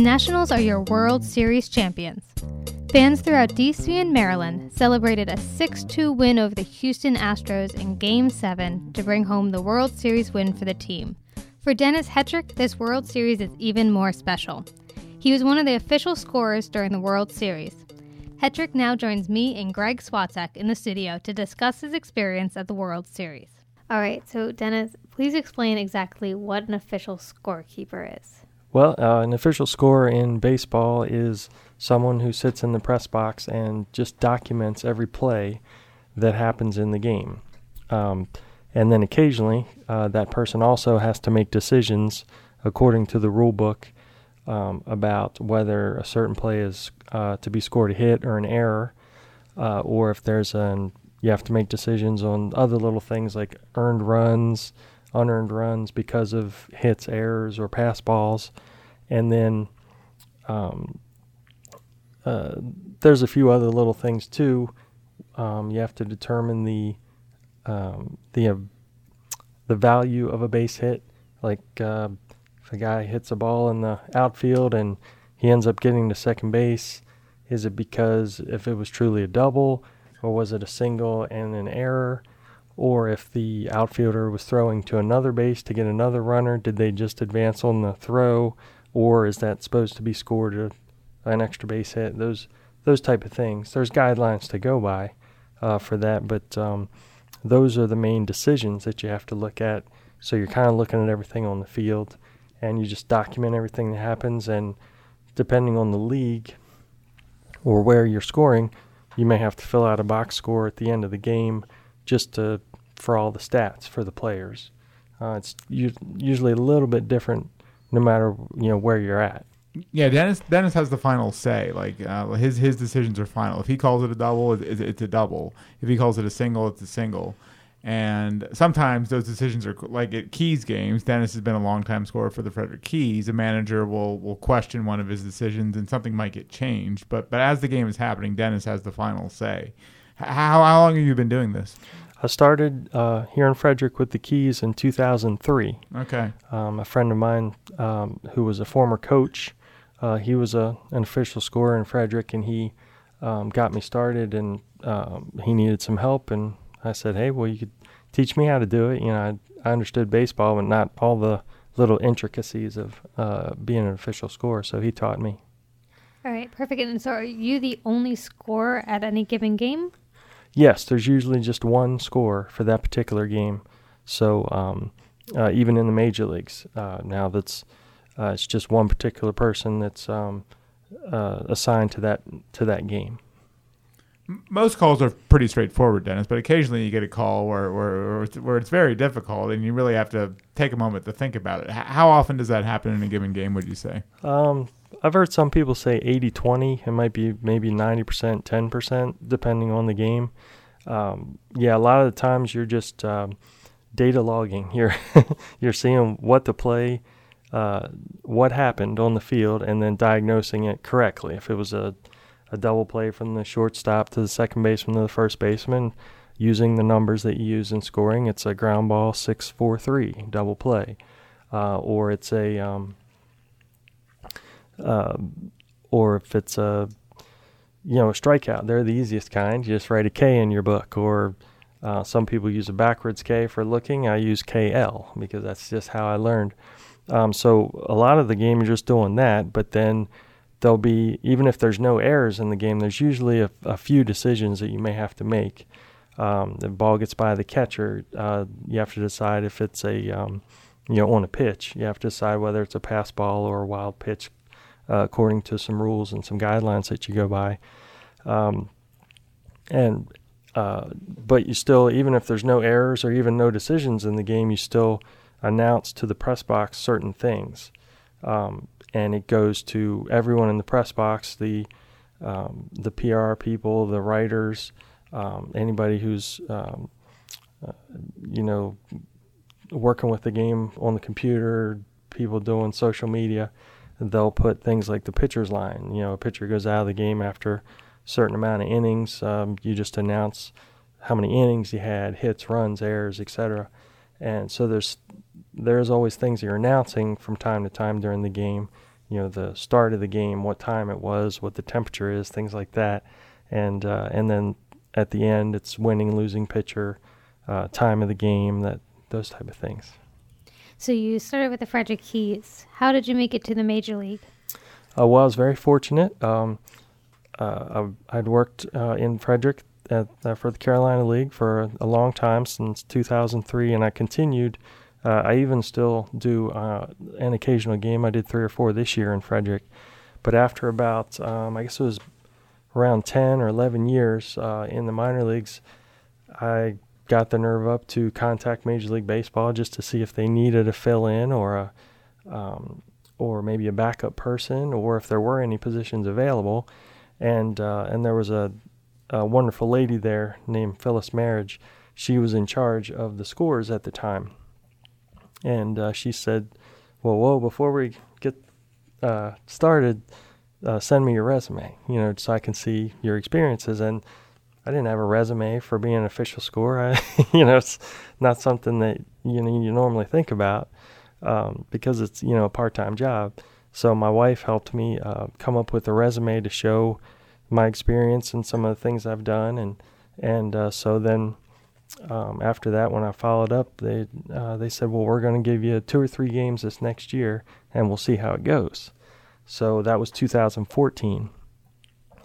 Nationals are your World Series champions. Fans throughout DC and Maryland celebrated a 6 2 win over the Houston Astros in Game 7 to bring home the World Series win for the team. For Dennis Hetrick, this World Series is even more special. He was one of the official scorers during the World Series. Hetrick now joins me and Greg Swatek in the studio to discuss his experience at the World Series. All right, so Dennis, please explain exactly what an official scorekeeper is. Well, uh, an official scorer in baseball is someone who sits in the press box and just documents every play that happens in the game. Um, and then occasionally, uh, that person also has to make decisions according to the rule book um, about whether a certain play is uh, to be scored a hit or an error, uh, or if there's an you have to make decisions on other little things like earned runs, unearned runs because of hits, errors, or pass balls. And then um, uh, there's a few other little things too. Um, you have to determine the um, the uh, the value of a base hit. Like uh, if a guy hits a ball in the outfield and he ends up getting to second base, is it because if it was truly a double? or was it a single and an error? Or if the outfielder was throwing to another base to get another runner, did they just advance on the throw, or is that supposed to be scored a, an extra base hit? Those those type of things. There's guidelines to go by uh, for that, but um, those are the main decisions that you have to look at. So you're kind of looking at everything on the field, and you just document everything that happens. And depending on the league or where you're scoring, you may have to fill out a box score at the end of the game just to for all the stats for the players. Uh, it's u- usually a little bit different no matter you know where you're at. Yeah, Dennis Dennis has the final say. Like uh, his his decisions are final. If he calls it a double, it's, it's a double. If he calls it a single, it's a single. And sometimes those decisions are like at Keys games. Dennis has been a long time scorer for the Frederick Keys. A manager will will question one of his decisions, and something might get changed. But but as the game is happening, Dennis has the final say. How how long have you been doing this? I started uh, here in Frederick with the Keys in 2003. Okay. Um, a friend of mine um, who was a former coach, uh, he was a an official scorer in Frederick, and he um, got me started. And um, he needed some help, and I said, hey, well, you could teach me how to do it. You know, I, I understood baseball, but not all the little intricacies of uh, being an official scorer. So he taught me. All right, perfect. And so, are you the only scorer at any given game? Yes, there's usually just one score for that particular game. So um, uh, even in the major leagues uh, now, that's uh, it's just one particular person that's um, uh, assigned to that to that game most calls are pretty straightforward, Dennis, but occasionally you get a call where, where, where it's very difficult and you really have to take a moment to think about it. How often does that happen in a given game, would you say? Um, I've heard some people say 80 20. It might be maybe 90%, 10%, depending on the game. Um, yeah, a lot of the times you're just um, data logging. You're, you're seeing what to play, uh, what happened on the field, and then diagnosing it correctly. If it was a a double play from the shortstop to the second baseman to the first baseman using the numbers that you use in scoring. It's a ground ball six four three double play, uh, or it's a um, uh, or if it's a you know a strikeout. They're the easiest kind. You just write a K in your book, or uh, some people use a backwards K for looking. I use KL because that's just how I learned. Um, so a lot of the game you're just doing that, but then there'll be even if there's no errors in the game, there's usually a, a few decisions that you may have to make. Um, the ball gets by the catcher, uh, you have to decide if it's a um, you know on a pitch. You have to decide whether it's a pass ball or a wild pitch, uh, according to some rules and some guidelines that you go by. Um, and uh, but you still, even if there's no errors or even no decisions in the game, you still announce to the press box certain things. Um, and it goes to everyone in the press box, the um, the PR people, the writers, um, anybody who's um, uh, you know working with the game on the computer, people doing social media. They'll put things like the pitcher's line. You know, a pitcher goes out of the game after a certain amount of innings. Um, you just announce how many innings he had, hits, runs, errors, etc. And so there's there's always things you're announcing from time to time during the game. you know, the start of the game, what time it was, what the temperature is, things like that, and uh, and then at the end, it's winning, losing pitcher, uh, time of the game, that those type of things. So you started with the Frederick Keys. How did you make it to the major league? Uh, well, I was very fortunate. Um, uh, I'd worked uh, in Frederick at, uh, for the Carolina League for a long time since 2003, and I continued. Uh, I even still do uh, an occasional game. I did three or four this year in Frederick, but after about um, I guess it was around 10 or 11 years in the minor leagues, I got the nerve up to contact Major League Baseball just to see if they needed a fill in or a um, or maybe a backup person or if there were any positions available. And uh, and there was a, a, wonderful lady there named Phyllis Merhige. She was in charge of the scores at the time, and uh, she said, "Well, whoa! Before we get uh, started, uh, send me your resume, you know, so I can see your experiences." And I didn't have a resume for being an official scorer. I, you know, it's not something that you know you normally think about um, because it's you know a part-time job. So my wife helped me uh, come up with a resume to show my experience and some of the things I've done, and and uh, so then um, after that, when I followed up, they uh, they said, well, we're going to give you two or three games this next year, and we'll see how it goes. So that was 2014,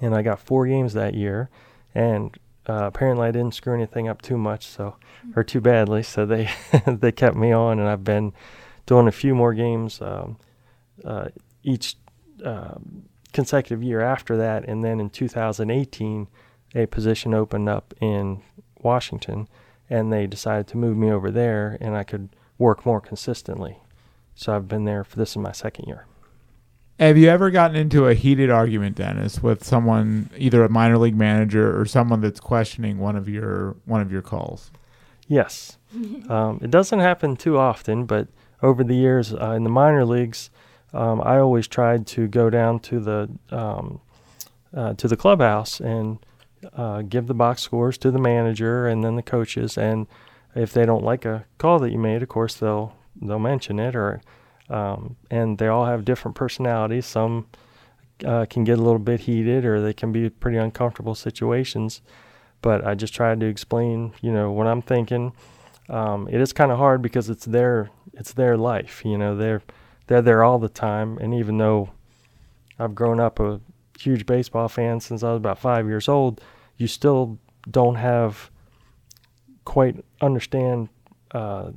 and I got four games that year, and uh, apparently I didn't screw anything up too much, so or too badly, so they they kept me on, and I've been doing a few more games um, uh, each uh, consecutive year after that. And then in 2018, a position opened up in Washington, and they decided to move me over there, and I could work more consistently. So I've been there for this is my second year. Have you ever gotten into a heated argument, Dennis, with someone, either a minor league manager or someone that's questioning one of your one of your calls? Yes, um, it doesn't happen too often, but over the years uh, in the minor leagues, um, I always tried to go down to the um, uh, to the clubhouse and uh, give the box scores to the manager and then the coaches. And if they don't like a call that you made, of course they'll they'll mention it. Or um, and they all have different personalities. Some uh, can get a little bit heated, or they can be pretty uncomfortable situations. But I just tried to explain, you know, what I'm thinking. Um, it is kind of hard because it's their it's their life. You know, they're they're there all the time. And even though I've grown up a huge baseball fan since I was about five years old, you still don't have quite understand uh,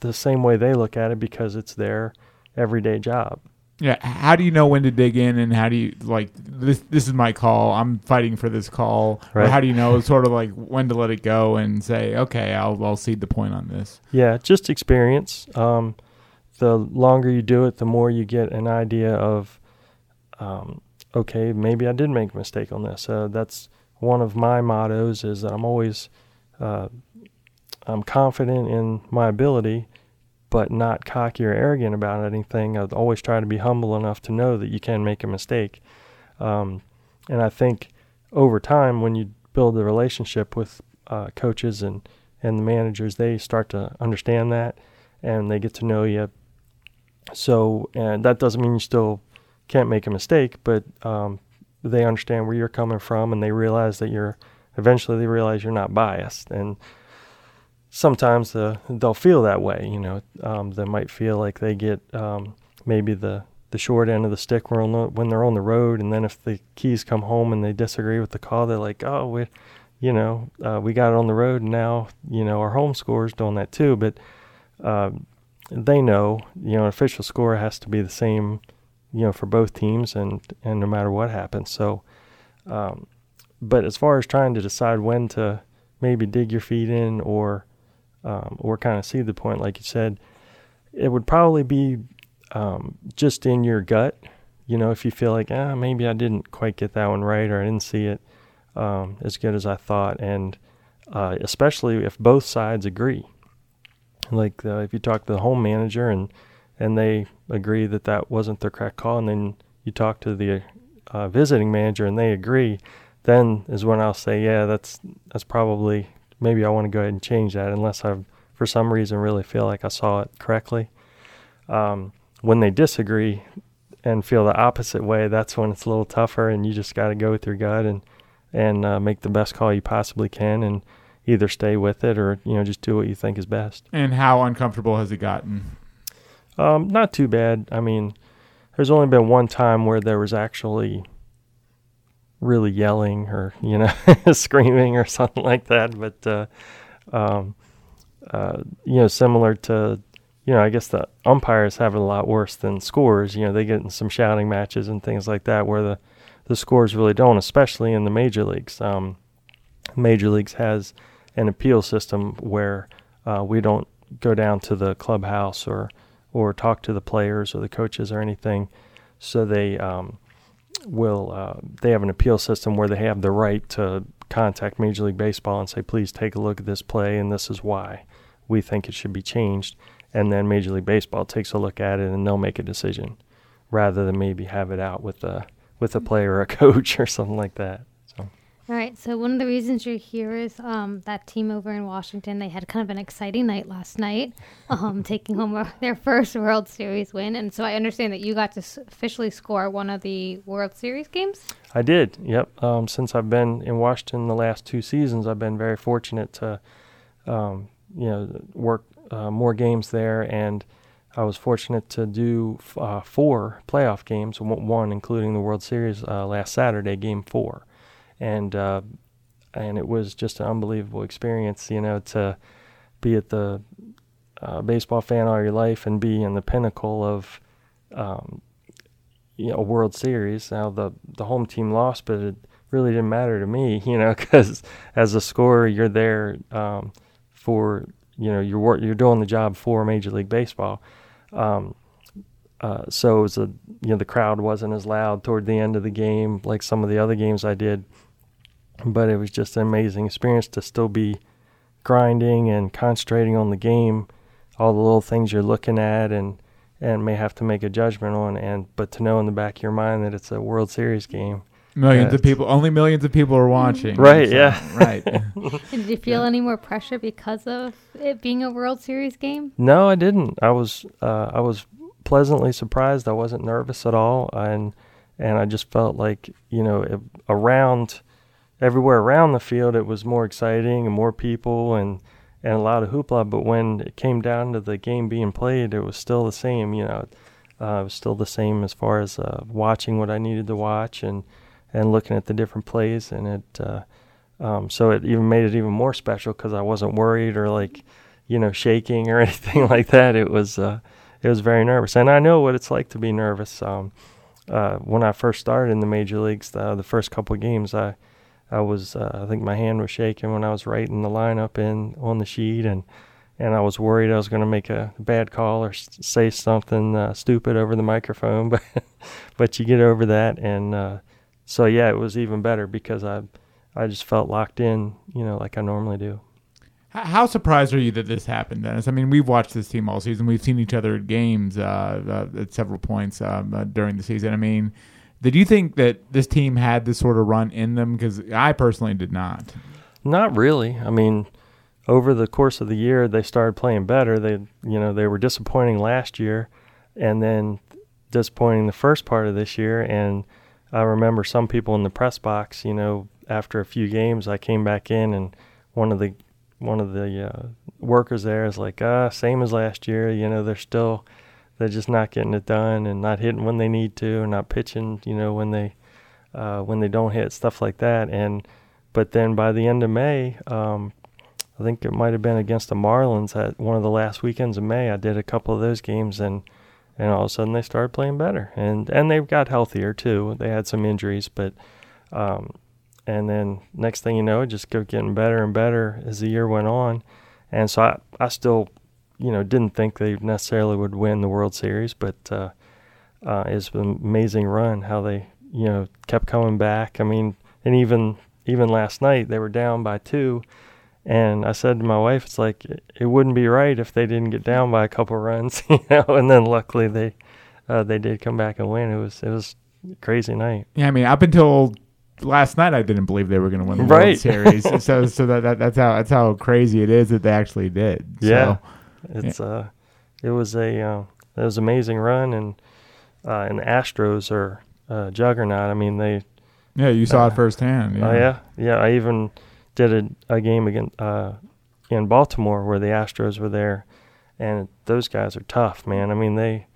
the same way they look at it because it's their everyday job. Yeah, how do you know when to dig in, and how do you like this? This is my call. I'm fighting for this call. Right. Or how do you know sort of like when to let it go and say, okay, I'll I'll cede the point on this. Yeah, just experience. Um, the longer you do it, the more you get an idea of, um, okay, maybe I did make a mistake on this. Uh, that's one of my mottos is that I'm always uh, I'm confident in my ability but not cocky or arrogant about anything. I always try to be humble enough to know that you can make a mistake. Um, and I think over time, when you build a relationship with uh, coaches and, and the managers, they start to understand that and they get to know you. So, and that doesn't mean you still can't make a mistake, but um, they understand where you're coming from and they realize that you're eventually they realize you're not biased. And sometimes uh, they'll feel that way. You know, um, they might feel like they get um, maybe the the short end of the stick when, the, when they're on the road, and then if the keys come home and they disagree with the call, they're like, "Oh, we, you know, uh, we got it on the road, and now you know our home score is doing that too." But uh, they know, you know, an official score has to be the same, you know, for both teams, and and no matter what happens. So, um, but as far as trying to decide when to maybe dig your feet in or um, or kind of see the point, like you said, it would probably be um, just in your gut. You know, if you feel like, ah, maybe I didn't quite get that one right, or I didn't see it um, as good as I thought, and uh, especially if both sides agree. Like uh, if you talk to the home manager and and they agree that that wasn't the correct call, and then you talk to the uh, visiting manager and they agree, then is when I'll say, yeah, that's that's probably maybe I want to go ahead and change that unless I, for some reason, really feel like I saw it correctly. Um, when they disagree, and feel the opposite way, that's when it's a little tougher, and you just got to go with your gut and and uh, make the best call you possibly can, and either stay with it or you know just do what you think is best. And how uncomfortable has it gotten? Um, not too bad. I mean, there's only been one time where there was actually really yelling or you know screaming or something like that, but uh, um, uh, you know, similar to you know, I guess the umpires have it a lot worse than scores. You know, they get in some shouting matches and things like that where the the scores really don't, especially in the major leagues. Um, major leagues has an appeal system where uh, we don't go down to the clubhouse or or talk to the players or the coaches or anything. So they um, will uh, they have an appeal system where they have the right to contact Major League Baseball and say, please take a look at this play and this is why we think it should be changed and then Major League Baseball takes a look at it and they'll make a decision, rather than maybe have it out with a with a player or a coach or something like that. All right. So one of the reasons you're here is um, that team over in Washington. They had kind of an exciting night last night, um, taking home their first World Series win. And so I understand that you got to officially score one of the World Series games. I did. Yep. Um, since I've been in Washington the last two seasons, I've been very fortunate to, um, you know, work uh, more games there, and I was fortunate to do uh, four playoff games, one including the World Series uh, last Saturday, Game Four, and uh, and it was just an unbelievable experience, you know, to be at the uh, baseball fan all your life and be in the pinnacle of um, you know, a World Series. Now the the home team lost, but it really didn't matter to me, you know, because as a scorer, you're there um, for you know you're work, you're doing the job for Major League Baseball. Um, uh, so it was a you know the crowd wasn't as loud toward the end of the game like some of the other games I did, but it was just an amazing experience to still be grinding and concentrating on the game, all the little things you're looking at and and may have to make a judgment on and but to know in the back of your mind that it's a World Series game Millions of people, only millions of people are watching. Right, so, yeah. Right. did you feel yeah. any more pressure because of it being a World Series game? No, I didn't. I was uh, I was pleasantly surprised. I wasn't nervous at all, and and I just felt like you know it, around everywhere around the field it was more exciting and more people and and a lot of hoopla. But when it came down to the game being played, it was still the same. You know, uh, it was still the same as far as uh, watching what I needed to watch and and looking at the different plays, and it uh, um, so it even made it even more special because I wasn't worried or like you know shaking or anything like that. It was uh, it was very nervous, and I know what it's like to be nervous. Um, uh, when I first started in the major leagues, the, the first couple of games, I I was uh, I think my hand was shaking when I was writing the lineup in on the sheet, and and I was worried I was going to make a bad call or say something uh, stupid over the microphone, but but you get over that, and uh, so yeah, it was even better because I I just felt locked in, you know, like I normally do. How surprised are you that this happened, Dennis? I mean, we've watched this team all season. We've seen each other at games uh, uh, at several points um, uh, during the season. I mean, did you think that this team had this sort of run in them? Because I personally did not. Not really. I mean, over the course of the year, they started playing better. They, you know, they were disappointing last year, and then disappointing the first part of this year, and I remember some people in the press box, you know, after a few games, I came back in and one of the one of the uh, workers there is like, ah, same as last year. You know, they're still they're just not getting it done and not hitting when they need to, and not pitching, you know, when they uh, when they don't hit stuff like that. And but then by the end of May, um, I think it might have been against the Marlins at one of the last weekends of May. I did a couple of those games and and all of a sudden they started playing better, and and they got healthier too. They had some injuries, but um, and then next thing you know, it just kept getting better and better as the year went on, and so I I still you know didn't think they necessarily would win the World Series, but uh, uh, it's an amazing run how they you know kept coming back. I mean, and even even last night they were down by two and I said to my wife, it's like it wouldn't be right if they didn't get down by a couple runs, you know. And then luckily they uh, they did come back and win. It was it was a crazy night. Yeah, I mean, up until last night, I didn't believe they were going to win the right. World Series. so so that, that, that's how that's how crazy it is that they actually did. Yeah, so, it's yeah. uh, it was a uh, it was an amazing run, and uh, and the Astros are uh, juggernaut. I mean, they. Yeah, you saw Uh, it firsthand. Oh yeah, yeah. I even did a, a game again uh, in Baltimore where the Astros were there, and those guys are tough, man. I mean, they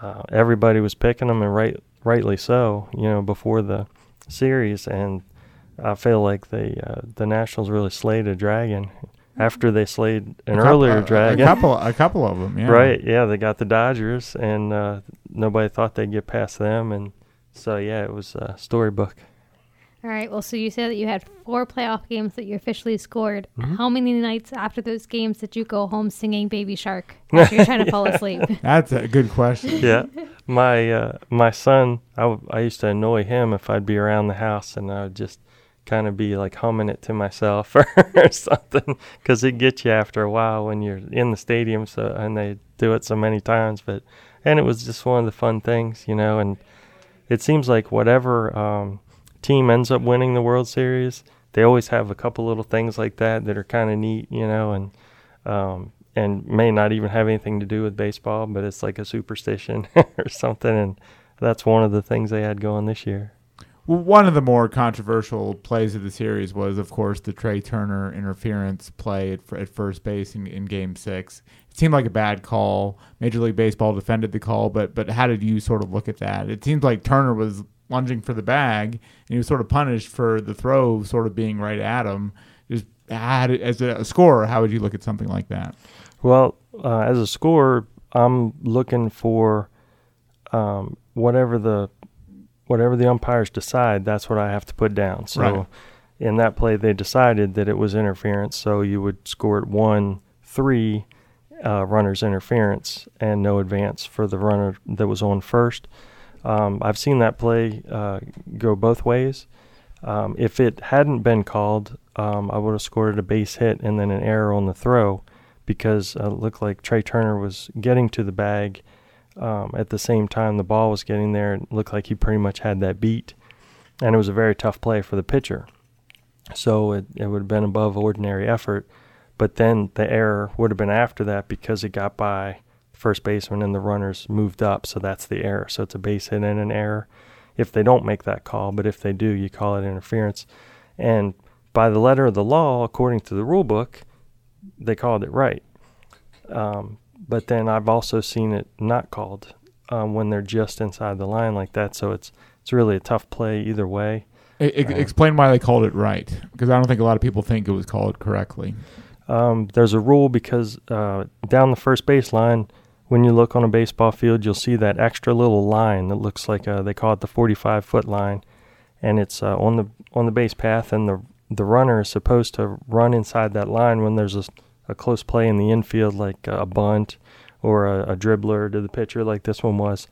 uh, everybody was picking them, and right, rightly so. You know, before the series, and I feel like the uh, the Nationals really slayed a dragon after they slayed an couple- earlier a- dragon. A couple, a couple of them. Yeah. Right? Yeah, they got the Dodgers, and uh, nobody thought they'd get past them, and so yeah, it was a storybook. All right. Well, so you said that you had four playoff games that you officially scored. Mm-hmm. How many nights after those games did you go home singing "Baby Shark" after you're trying to fall asleep? That's a good question. yeah, my uh, my son, I, w- I used to annoy him if I'd be around the house and I would just kind of be like humming it to myself or, something because it gets you after a while when you're in the stadium. So and they do it so many times, but and it was just one of the fun things, you know. And it seems like whatever um, team ends up winning the World Series, they always have a couple little things like that that are kind of neat, you know, and um, and may not even have anything to do with baseball, but it's like a superstition or something. And that's one of the things they had going this year. One of the more controversial plays of the series was, of course, the Trea Turner interference play at, at first base in, in Game Six. It seemed like a bad call. Major League Baseball defended the call, but but how did you sort of look at that? It seems like Turner was lunging for the bag, and he was sort of punished for the throw, sort of being right at him. Just did, as a scorer, how would you look at something like that? Well, uh, as a scorer, I'm looking for um, whatever the whatever the umpires decide. That's what I have to put down. So, Right. in that play, they decided that it was interference. So you would score it one three uh, runners interference and no advance for the runner that was on first. Um, I've seen that play uh, go both ways. Um, if it hadn't been called, um, I would have scored it a base hit and then an error on the throw because uh, it looked like Trea Turner was getting to the bag um, at the same time the ball was getting there. It looked like he pretty much had that beat, and it was a very tough play for the pitcher. So it, it would have been above ordinary effort, but then the error would have been after that because it got by first baseman and the runners moved up, so that's the error. So it's a base hit and an error if they don't make that call, but if they do, you call it interference. And by the letter of the law, according to the rule book, they called it right. Um, but then I've also seen it not called um, when they're just inside the line like that. So it's it's really a tough play either way. E- e- Uh, explain why they called it right, because I don't think a lot of people think it was called correctly. Um, there's a rule because uh, down the first base line, when you look on a baseball field, you'll see that extra little line that looks like uh they call it the 45 foot line, and it's uh, on the on the base path, and the the runner is supposed to run inside that line when there's a, a close play in the infield, like a bunt or a, a dribbler to the pitcher, like this one was,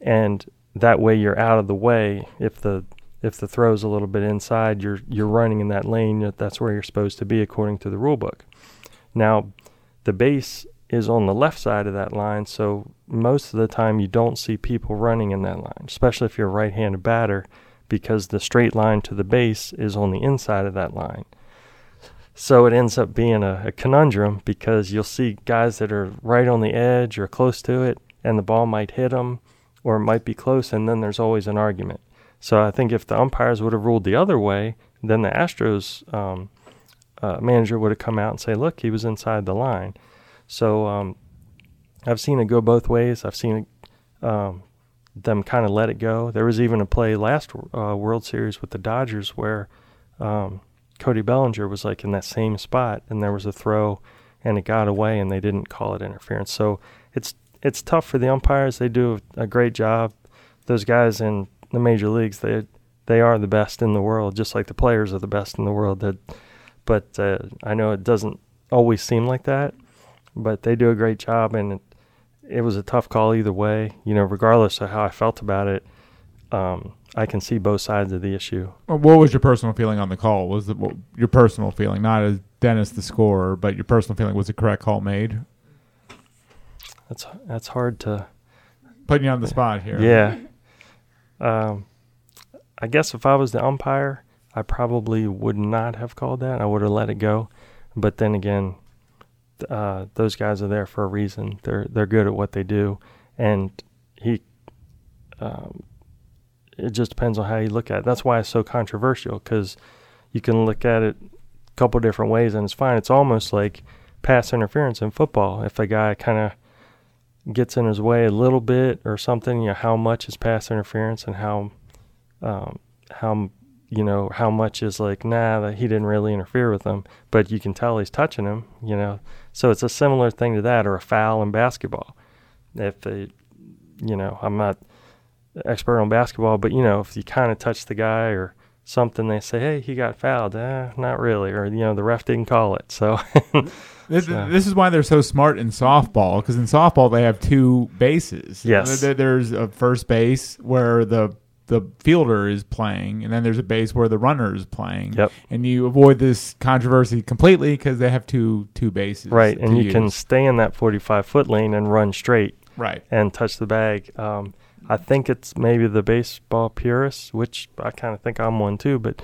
and that way you're out of the way. If the if the throw's a little bit inside, you're you're running in that lane. That's where you're supposed to be according to the rule book. Now, the base is on the left side of that line, so most of the time you don't see people running in that line, especially if you're a right-handed batter, because the straight line to the base is on the inside of that line. So it ends up being a, a conundrum because you'll see guys that are right on the edge or close to it, and the ball might hit them, or it might be close, and then there's always an argument. So I think if the umpires would have ruled the other way, then the Astros um, uh, manager would have come out and say, "Look, he was inside the line." So um, I've seen it go both ways. I've seen um, them kind of let it go. There was even a play last uh, World Series with the Dodgers where um, Cody Bellinger was like in that same spot, and there was a throw, and it got away, and they didn't call it interference. So it's it's tough for the umpires. They do a great job. Those guys in the major leagues, they they are the best in the world, just like the players are the best in the world. That, but uh, I know it doesn't always seem like that, but they do a great job, and it, it was a tough call either way. You know, regardless of how I felt about it, um, I can see both sides of the issue. What was your personal feeling on the call? Was it what, your personal feeling, not as Dennis the scorer, but your personal feeling was the correct call made? That's that's hard to Putting you on the spot here. Yeah. Um, I guess if I was the umpire, I probably would not have called that. I would have let it go. But then again, uh, those guys are there for a reason. They're they're good at what they do, and he um, it just depends on how you look at it. That's why it's so controversial because you can look at it a couple different ways and it's fine. It's almost like pass interference in football. If a guy kind of gets in his way a little bit or something, you know, how much is pass interference and how, um, how, you know, how much is like, nah, that he didn't really interfere with him, but you can tell he's touching him, you know. So it's a similar thing to that or a foul in basketball. If they, you know, I'm not expert on basketball, but you know, if you kind of touch the guy or something, they say, "Hey, he got fouled." Eh, not really, or you know, the ref didn't call it. So this, so. this is why they're so smart in softball because in softball they have two bases. Yes, there's a first base where the the fielder is playing, and then there's a base where the runner is playing. Yep. And you avoid this controversy completely because they have two two bases. Right, and you use. can stay in that 45 foot lane and run straight. Right. And touch the bag. Um, I think it's maybe the baseball purists, which I kind of think I'm one too, but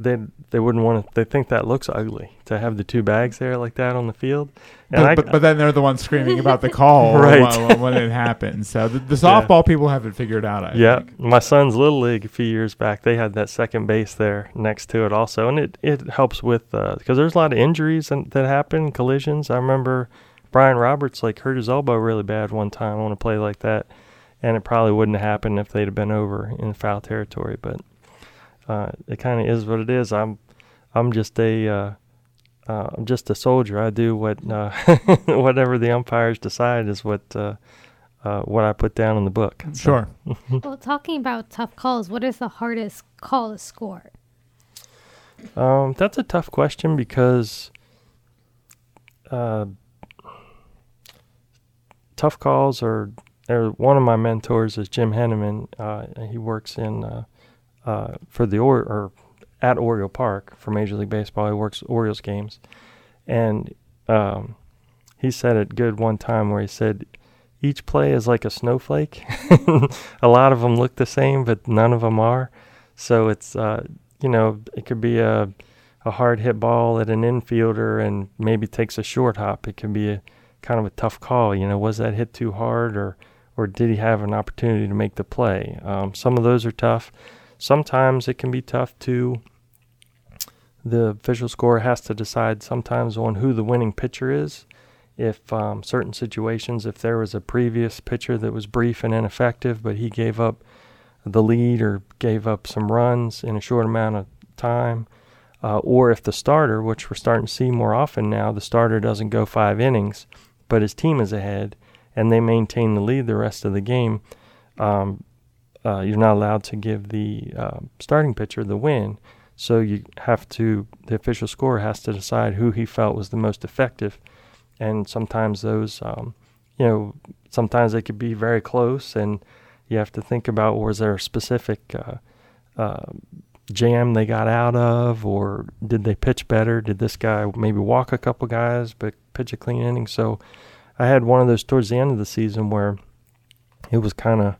they they wouldn't want to. They think that looks ugly to have the two bags there like that on the field. But, I, but, but then they're the ones screaming about the call right. when, when, it happens. So the, the softball yeah. people have it figured out. I yeah, think. my son's little league a few years back, they had that second base there next to it also, and it it helps with because uh, there's a lot of injuries and, that happen, collisions. I remember Brian Roberts like hurt his elbow really bad one time on a play like that, and it probably wouldn't have happened if they'd have been over in foul territory. But uh, it kind of is what it is. I'm I'm just a uh, uh, I'm just a soldier. I do what uh, whatever the umpires decide is what uh, uh, what I put down in the book. So. Sure. well, talking about tough calls, what is the hardest call to score? Um, that's a tough question because tough calls are, are one of my mentors is Jim Henneman. Uh, he works in uh, uh, for the or, or at Oriole Park for Major League Baseball. He works Orioles games, and um, he said it good one time where he said each play is like a snowflake. a lot of them look the same, but none of them are. So it's uh, you know it could be a a hard hit ball at an infielder and maybe takes a short hop. It can be a kind of a tough call. You know, was that hit too hard, or or did he have an opportunity to make the play? Um, some of those are tough. Sometimes it can be tough to. The official score has to decide sometimes on who the winning pitcher is. If um, certain situations, if there was a previous pitcher that was brief and ineffective, but he gave up the lead or gave up some runs in a short amount of time, uh, or if the starter, which we're starting to see more often now, the starter doesn't go five innings, but his team is ahead and they maintain the lead the rest of the game, um, uh, you're not allowed to give the uh, starting pitcher the win. So you have to, the official scorer has to decide who he felt was the most effective. And sometimes those, um, you know, sometimes they could be very close, and you have to think about was there a specific uh, uh jam they got out of, or did they pitch better? Did this guy maybe walk a couple guys but pitch a clean inning? So I had one of those towards the end of the season where it was kind of,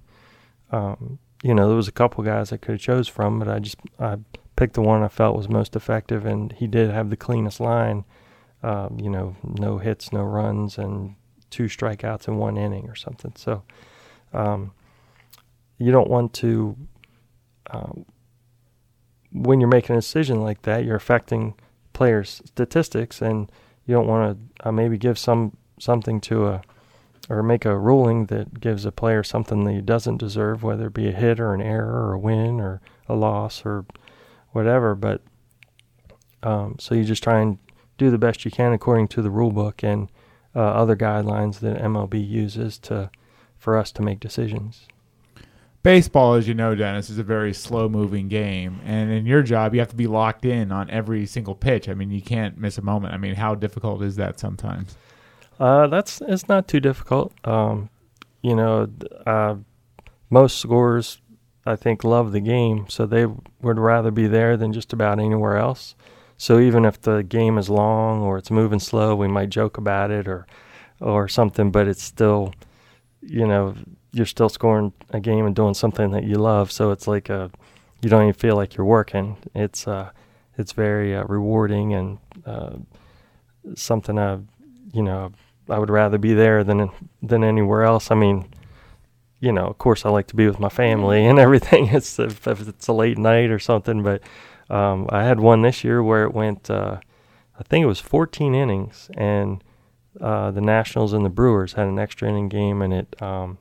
um, you know, there was a couple guys I could have chose from, but I just I picked the one I felt was most effective, and he did have the cleanest line. Um, you know, no hits, no runs, and two strikeouts in one inning or something. So, um, you don't want to. Um, when you're making a decision like that, you're affecting players' statistics, and you don't want to uh, maybe give some something to a or make a ruling that gives a player something that he doesn't deserve, whether it be a hit or an error or a win or a loss or whatever. But um, so you just try and do the best you can according to the rule book and uh, other guidelines that MLB uses to for us to make decisions. Baseball, as you know, Dennis, is a very slow moving game. And in your job, you have to be locked in on every single pitch. I mean, you can't miss a moment. I mean, how difficult is that sometimes? Uh, that's it's not too difficult. Um, you know, uh, most scorers, I think, love the game, so they would rather be there than just about anywhere else. So even if the game is long or it's moving slow, we might joke about it or or something, but it's still, you know, you're still scoring a game and doing something that you love. So it's like a, you don't even feel like you're working. It's uh, it's very uh, rewarding and uh, something I, you know, I would rather be there than than anywhere else. I mean, you know, of course, I like to be with my family and everything. It's if, if it's a late night or something, but um, I had one this year where it went. Uh, I think it was 14 innings, and uh, the Nationals and the Brewers had an extra inning game, and it um,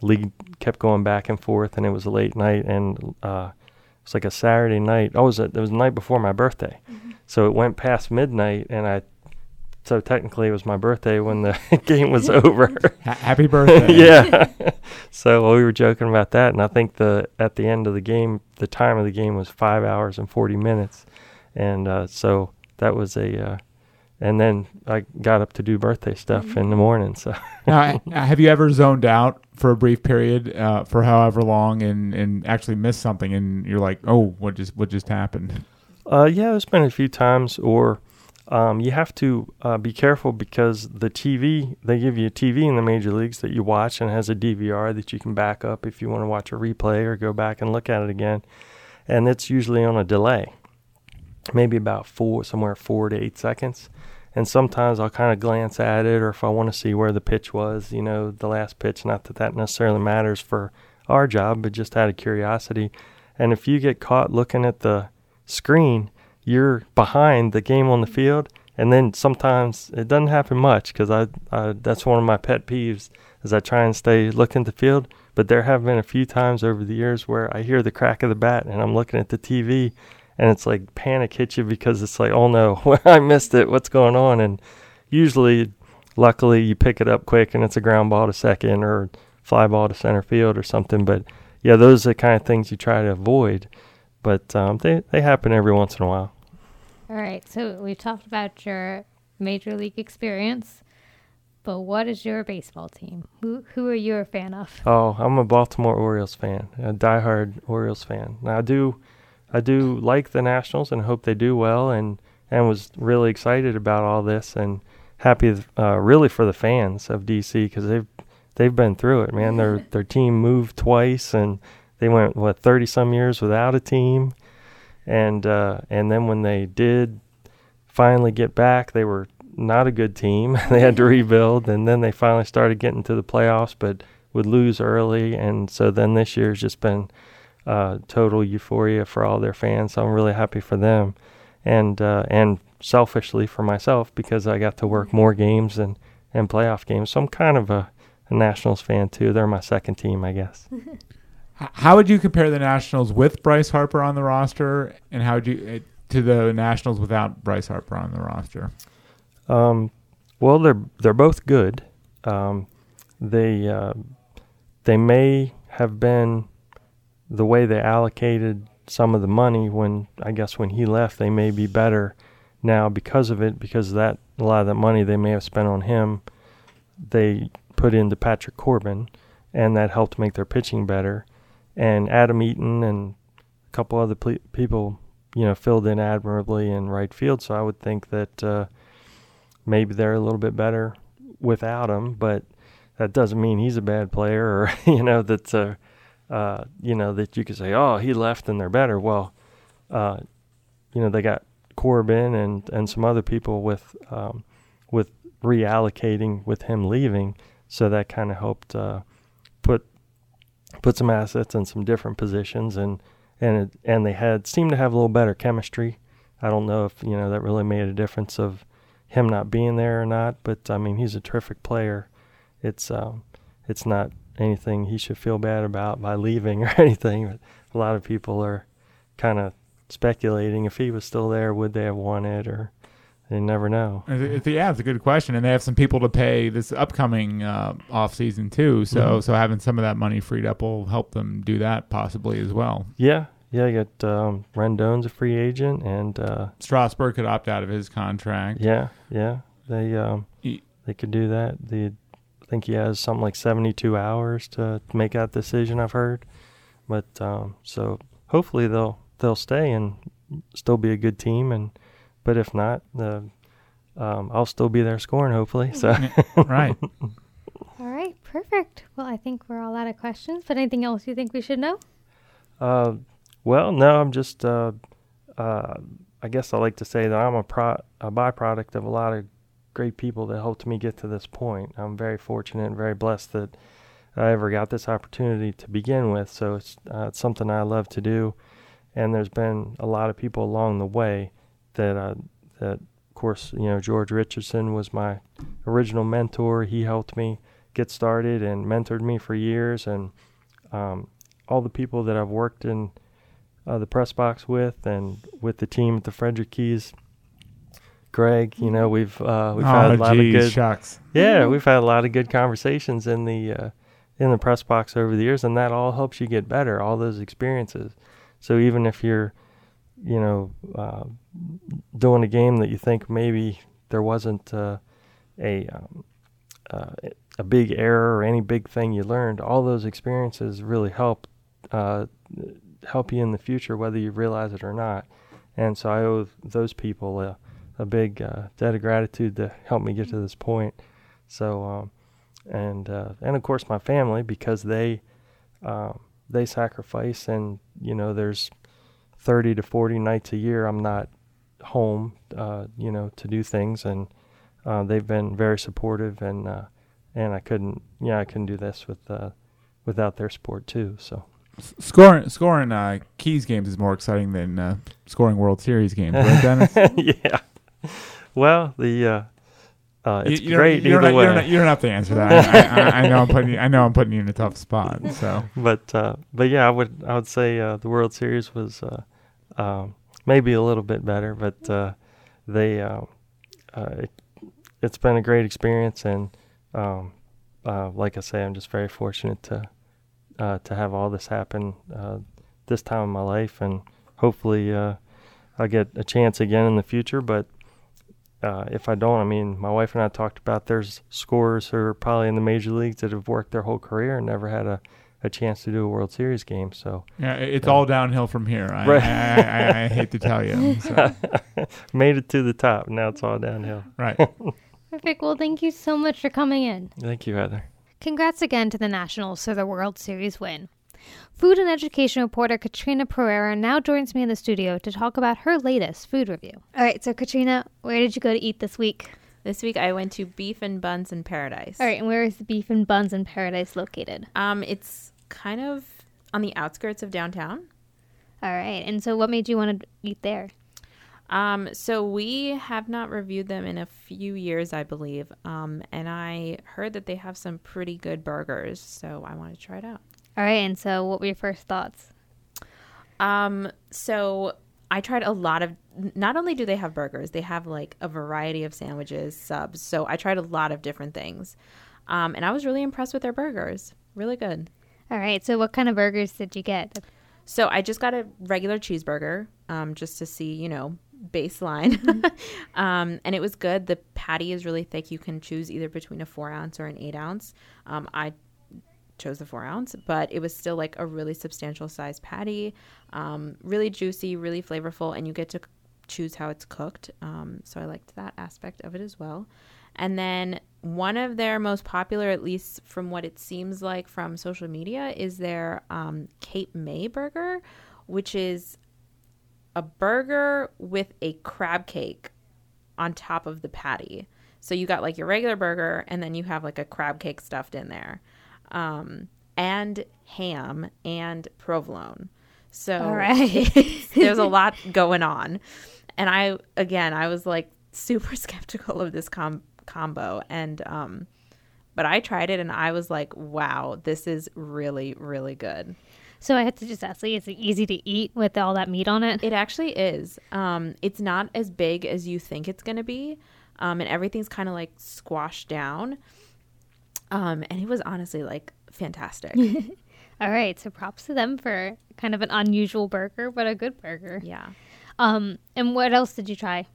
league kept going back and forth, and it was a late night, and uh, it was like a Saturday night. Oh, it was a, it was the night before my birthday, so it went past midnight, and I. So technically, it was my birthday when the game was over. Happy birthday. yeah. so we were joking about that, and I think the at the end of the game, the time of the game was five hours and forty minutes, and uh, so that was a. Uh, and then I got up to do birthday stuff in the morning. So now, have you ever zoned out for a brief period uh, for however long and, and actually missed something and you're like, oh, what just what just happened? Uh, yeah, there's been a few times, or um, you have to uh, be careful because the TV, they give you a TV in the major leagues that you watch and has a DVR that you can back up if you want to watch a replay or go back and look at it again. And it's usually on a delay, maybe about four, somewhere four to eight seconds. And sometimes I'll kind of glance at it, or if I want to see where the pitch was, you know, the last pitch. Not that that necessarily matters for our job, but just out of curiosity. And if you get caught looking at the screen, you're behind the game on the field. And then sometimes it doesn't happen much because I, I that's one of my pet peeves is I try and stay looking at the field. But there have been a few times over the years where I hear the crack of the bat and I'm looking at the TV and it's like panic hits you because it's like, oh no, I missed it. What's going on? And usually, luckily, you pick it up quick and it's a ground ball to second or fly ball to center field or something. But yeah, those are the kind of things you try to avoid. But um, they they happen every once in a while. All right. So we've talked about your major league experience, but what is your baseball team? Who who are you a fan of? Oh, I'm a Baltimore Orioles fan, a diehard Orioles fan. Now, I do, I do like the Nationals and hope they do well, and and was really excited about all this and happy, uh, really for the fans of DC because they've they've been through it, man. Their their team moved twice, and they went what thirty some years without a team, and uh, and then when they did finally get back, they were not a good team. they had to rebuild, and then they finally started getting to the playoffs, but would lose early, and so then this year's just been uh, total euphoria for all their fans. So I'm really happy for them, and uh, and selfishly for myself because I got to work more games and and playoff games. So I'm kind of a, a Nationals fan too. They're my second team, I guess. How would you compare the Nationals with Bryce Harper on the roster, and how would you uh, to the Nationals without Bryce Harper on the roster? Um, well, they're they're both good. Um, they uh, they may have been the way they allocated some of the money when I guess when he left. They may be better now because of it because that a lot of that money they may have spent on him. They put into Patrick Corbin, and that helped make their pitching better. And Adam Eaton and a couple other ple- people, you know, filled in admirably in right field. So I would think that. Uh, maybe they're a little bit better without him, but that doesn't mean he's a bad player or you know that uh, uh, you know that you could say oh he left and they're better. Well, uh, you know they got Corbin and and some other people with um, with reallocating with him leaving, so that kind of helped uh, put put some assets in some different positions and and it, and they had seemed to have a little better chemistry. I don't know if you know that really made a difference of him not being there or not, but I mean he's a terrific player. It's um, it's not anything he should feel bad about by leaving or anything. But a lot of people are kind of speculating if he was still there, would they have won it, or they never know. It's, yeah, it's a good question, and they have some people to pay this upcoming uh, off season too. So, Mhm. so having some of that money freed up will help them do that possibly as well. Yeah, yeah. You got um, Rendon's a free agent, and uh, Strasburg could opt out of his contract. yeah, yeah. They um, Ye- they could do that. The I think he has something like 72 hours to, to make that decision. I've heard, but um, so hopefully they'll they'll stay and still be a good team. And but if not, the um, I'll still be there scoring. Hopefully, so right. All right, perfect. Well, I think we're all out of questions. But anything else you think we should know? Uh, well, no, I'm just. Uh, uh, I guess I like to say that I'm a pro a byproduct of a lot of great people that helped me get to this point. I'm very fortunate and very blessed that I ever got this opportunity to begin with. So it's, uh, it's something I love to do, and there's been a lot of people along the way that uh, that of course you know George Richardson was my original mentor. He helped me get started and mentored me for years, and um, all the people that I've worked in uh, the press box with and with the team at the Frederick Keys. Greg, you know we've uh, we've oh, had a lot geez, of good shucks. yeah we've had a lot of good conversations in the uh, in the press box over the years, and that all helps you get better. All those experiences. So even if you're, you know, uh, doing a game that you think maybe there wasn't uh, a um, uh, a big error or any big thing you learned, all those experiences really help uh, help you in the future, whether you realize it or not. And so I owe those people a, a big uh, debt of gratitude to help me get to this point. So, um, and uh, and of course my family because they um, they sacrifice, and you know there's 30 to 40 nights a year I'm not home, uh, you know, to do things, and uh, they've been very supportive, and uh, and I couldn't, yeah, I couldn't do this with uh, without their support too. So S- Scoring scoring uh, keys games is more exciting than uh, scoring World Series games, right, Dennis? yeah, well, the uh, uh, it's you, you great either don't, way. you, don't, you don't have to answer that. I, I, I know I'm putting you, I know I'm putting you in a tough spot. So but uh, but yeah, I would I would say uh, the World Series was uh, um, maybe a little bit better, but uh, they uh, uh, it, it's been a great experience, and um, uh, like I say, I'm just very fortunate to uh, to have all this happen uh, this time in my life, and hopefully I'll get a chance again in the future. But uh, if I don't, I mean, my wife and I talked about there's scorers who are probably in the major leagues that have worked their whole career and never had a, a chance to do a World Series game. So yeah, it's Yeah. all downhill from here. I, Right. I, I, I, I hate to tell you. So, made it to the top. Now it's all downhill. right. Perfect. Well, thank you so much for coming in. Thank you, Heather. Congrats again to the Nationals for the World Series win. Food and education reporter Katryna Perera now joins me in the studio to talk about her latest food review. All right, so Katryna, where did you go to eat this week? This week I went to Beef and Buns in Paradise. All right, and where is the Beef and Buns in Paradise located? Um, it's kind of on the outskirts of downtown. All right, and so what made you want to eat there? Um, so we have not reviewed them in a few years, I believe. Um, and I heard that they have some pretty good burgers, so I want to try it out. All right, and so what were your first thoughts? Um, so I tried a lot of. Not only do they have burgers, they have like a variety of sandwiches, subs. So I tried a lot of different things, um, and I was really impressed with their burgers. Really good. All right, so what kind of burgers did you get? So I just got a regular cheeseburger, um, just to see, you know, baseline. um, and it was good. The patty is really thick. You can choose either between a four ounce or an eight ounce. Um, I chose the four ounce, but it was still like a really substantial size patty. Um, really juicy, really flavorful, and you get to choose how it's cooked. Um, so I liked that aspect of it as well. And then one of their most popular, at least from what it seems like from social media, is their um, Cape May burger, which is a burger with a crab cake on top of the patty. So you got like your regular burger, and then you have like a crab cake stuffed in there, um, and ham and provolone. So All right. there's a lot going on, and I again I was like super skeptical of this com- combo, and um, but I tried it and I was like, wow, this is really really good. So I had to just ask, is it easy to eat with all that meat on it? It actually is. Um, it's not as big as you think it's going to be, um, and everything's kind of like squashed down. Um, and it was honestly like fantastic. All right, so props to them for kind of an unusual burger, but a good burger. yeah. Um, and what else did you try?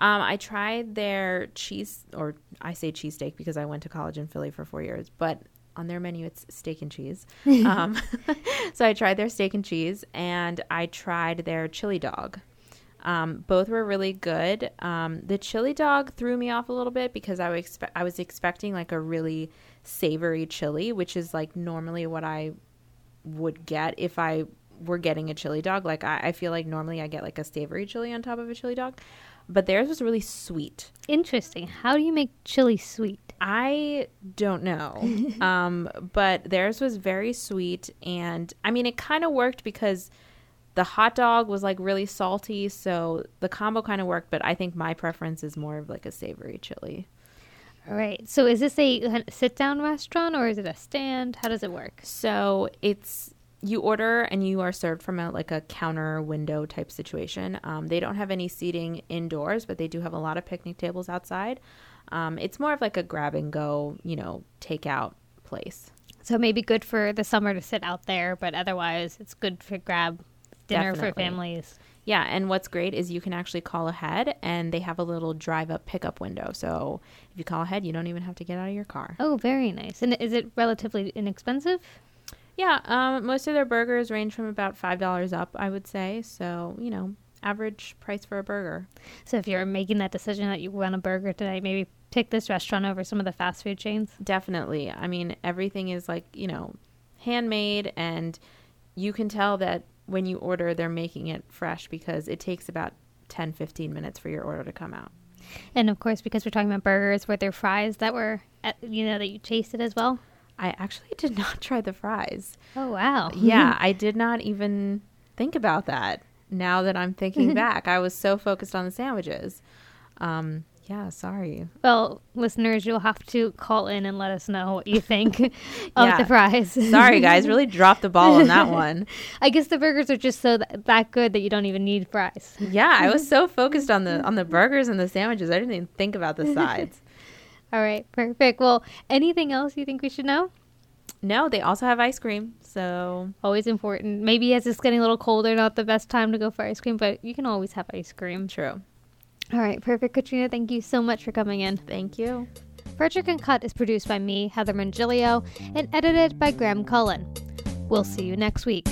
Um, I tried their cheese, or I say cheesesteak because I went to college in Philly for four years, but on their menu it's steak and cheese. um, so I tried their steak and cheese, and I tried their chili dog. Um, both were really good. Um, the chili dog threw me off a little bit because I was expe- I was expecting like a really savory chili, which is like normally what I would get if I were getting a chili dog. Like I, I feel like normally I get like a savory chili on top of a chili dog. but theirs was really sweet. Interesting. How do you make chili sweet? I don't know. um, but theirs was very sweet. And I mean, it kind of worked because the hot dog was like really salty. So the combo kind of worked. But I think my preference is more of like a savory chili. All right. So is this a sit down restaurant or is it a stand? How does it work? So it's you order and you are served from a like a counter window type situation. Um, they don't have any seating indoors, but they do have a lot of picnic tables outside. Um, it's more of like a grab and go, you know, takeout place. So maybe good for the summer to sit out there, but otherwise it's good for grab dinner for families. Yeah, and what's great is you can actually call ahead, and they have a little drive up pickup window. So if you call ahead, you don't even have to get out of your car. Oh, very nice. And is it relatively inexpensive? Yeah, um, most of their burgers range from about five dollars up, I would say. So you know, average price for a burger. So if you're making that decision that you want a burger tonight, maybe pick this restaurant over some of the fast food chains. Definitely. I mean, everything is like, you know, handmade and you can tell that when you order they're making it fresh because it takes about 10 15 minutes for your order to come out. And of course, because we're talking about burgers, were there fries that were, at, you know, that you tasted as well? I actually did not try the fries. Oh wow! Yeah, I did not even think about that. Now that I'm thinking back, I was so focused on the sandwiches. Um, yeah, sorry. Well, listeners, you'll have to call in and let us know what you think of Yeah. the fries. Sorry, guys, really dropped the ball on that one. I guess the burgers are just so that, that good that you don't even need fries. Yeah, I was so focused on the on the burgers and the sandwiches, I didn't even think about the sides. All right, perfect. Well, anything else you think we should know? No, they also have ice cream. So Always important. Maybe as it's getting a little colder, not the best time to go for ice cream, but you can always have ice cream. true. All right, perfect. Katryna, thank you so much for coming in. Thank you. Frederick and Cut is produced by me, Heather Mongilio, and edited by Graham Cullen. We'll see you next week.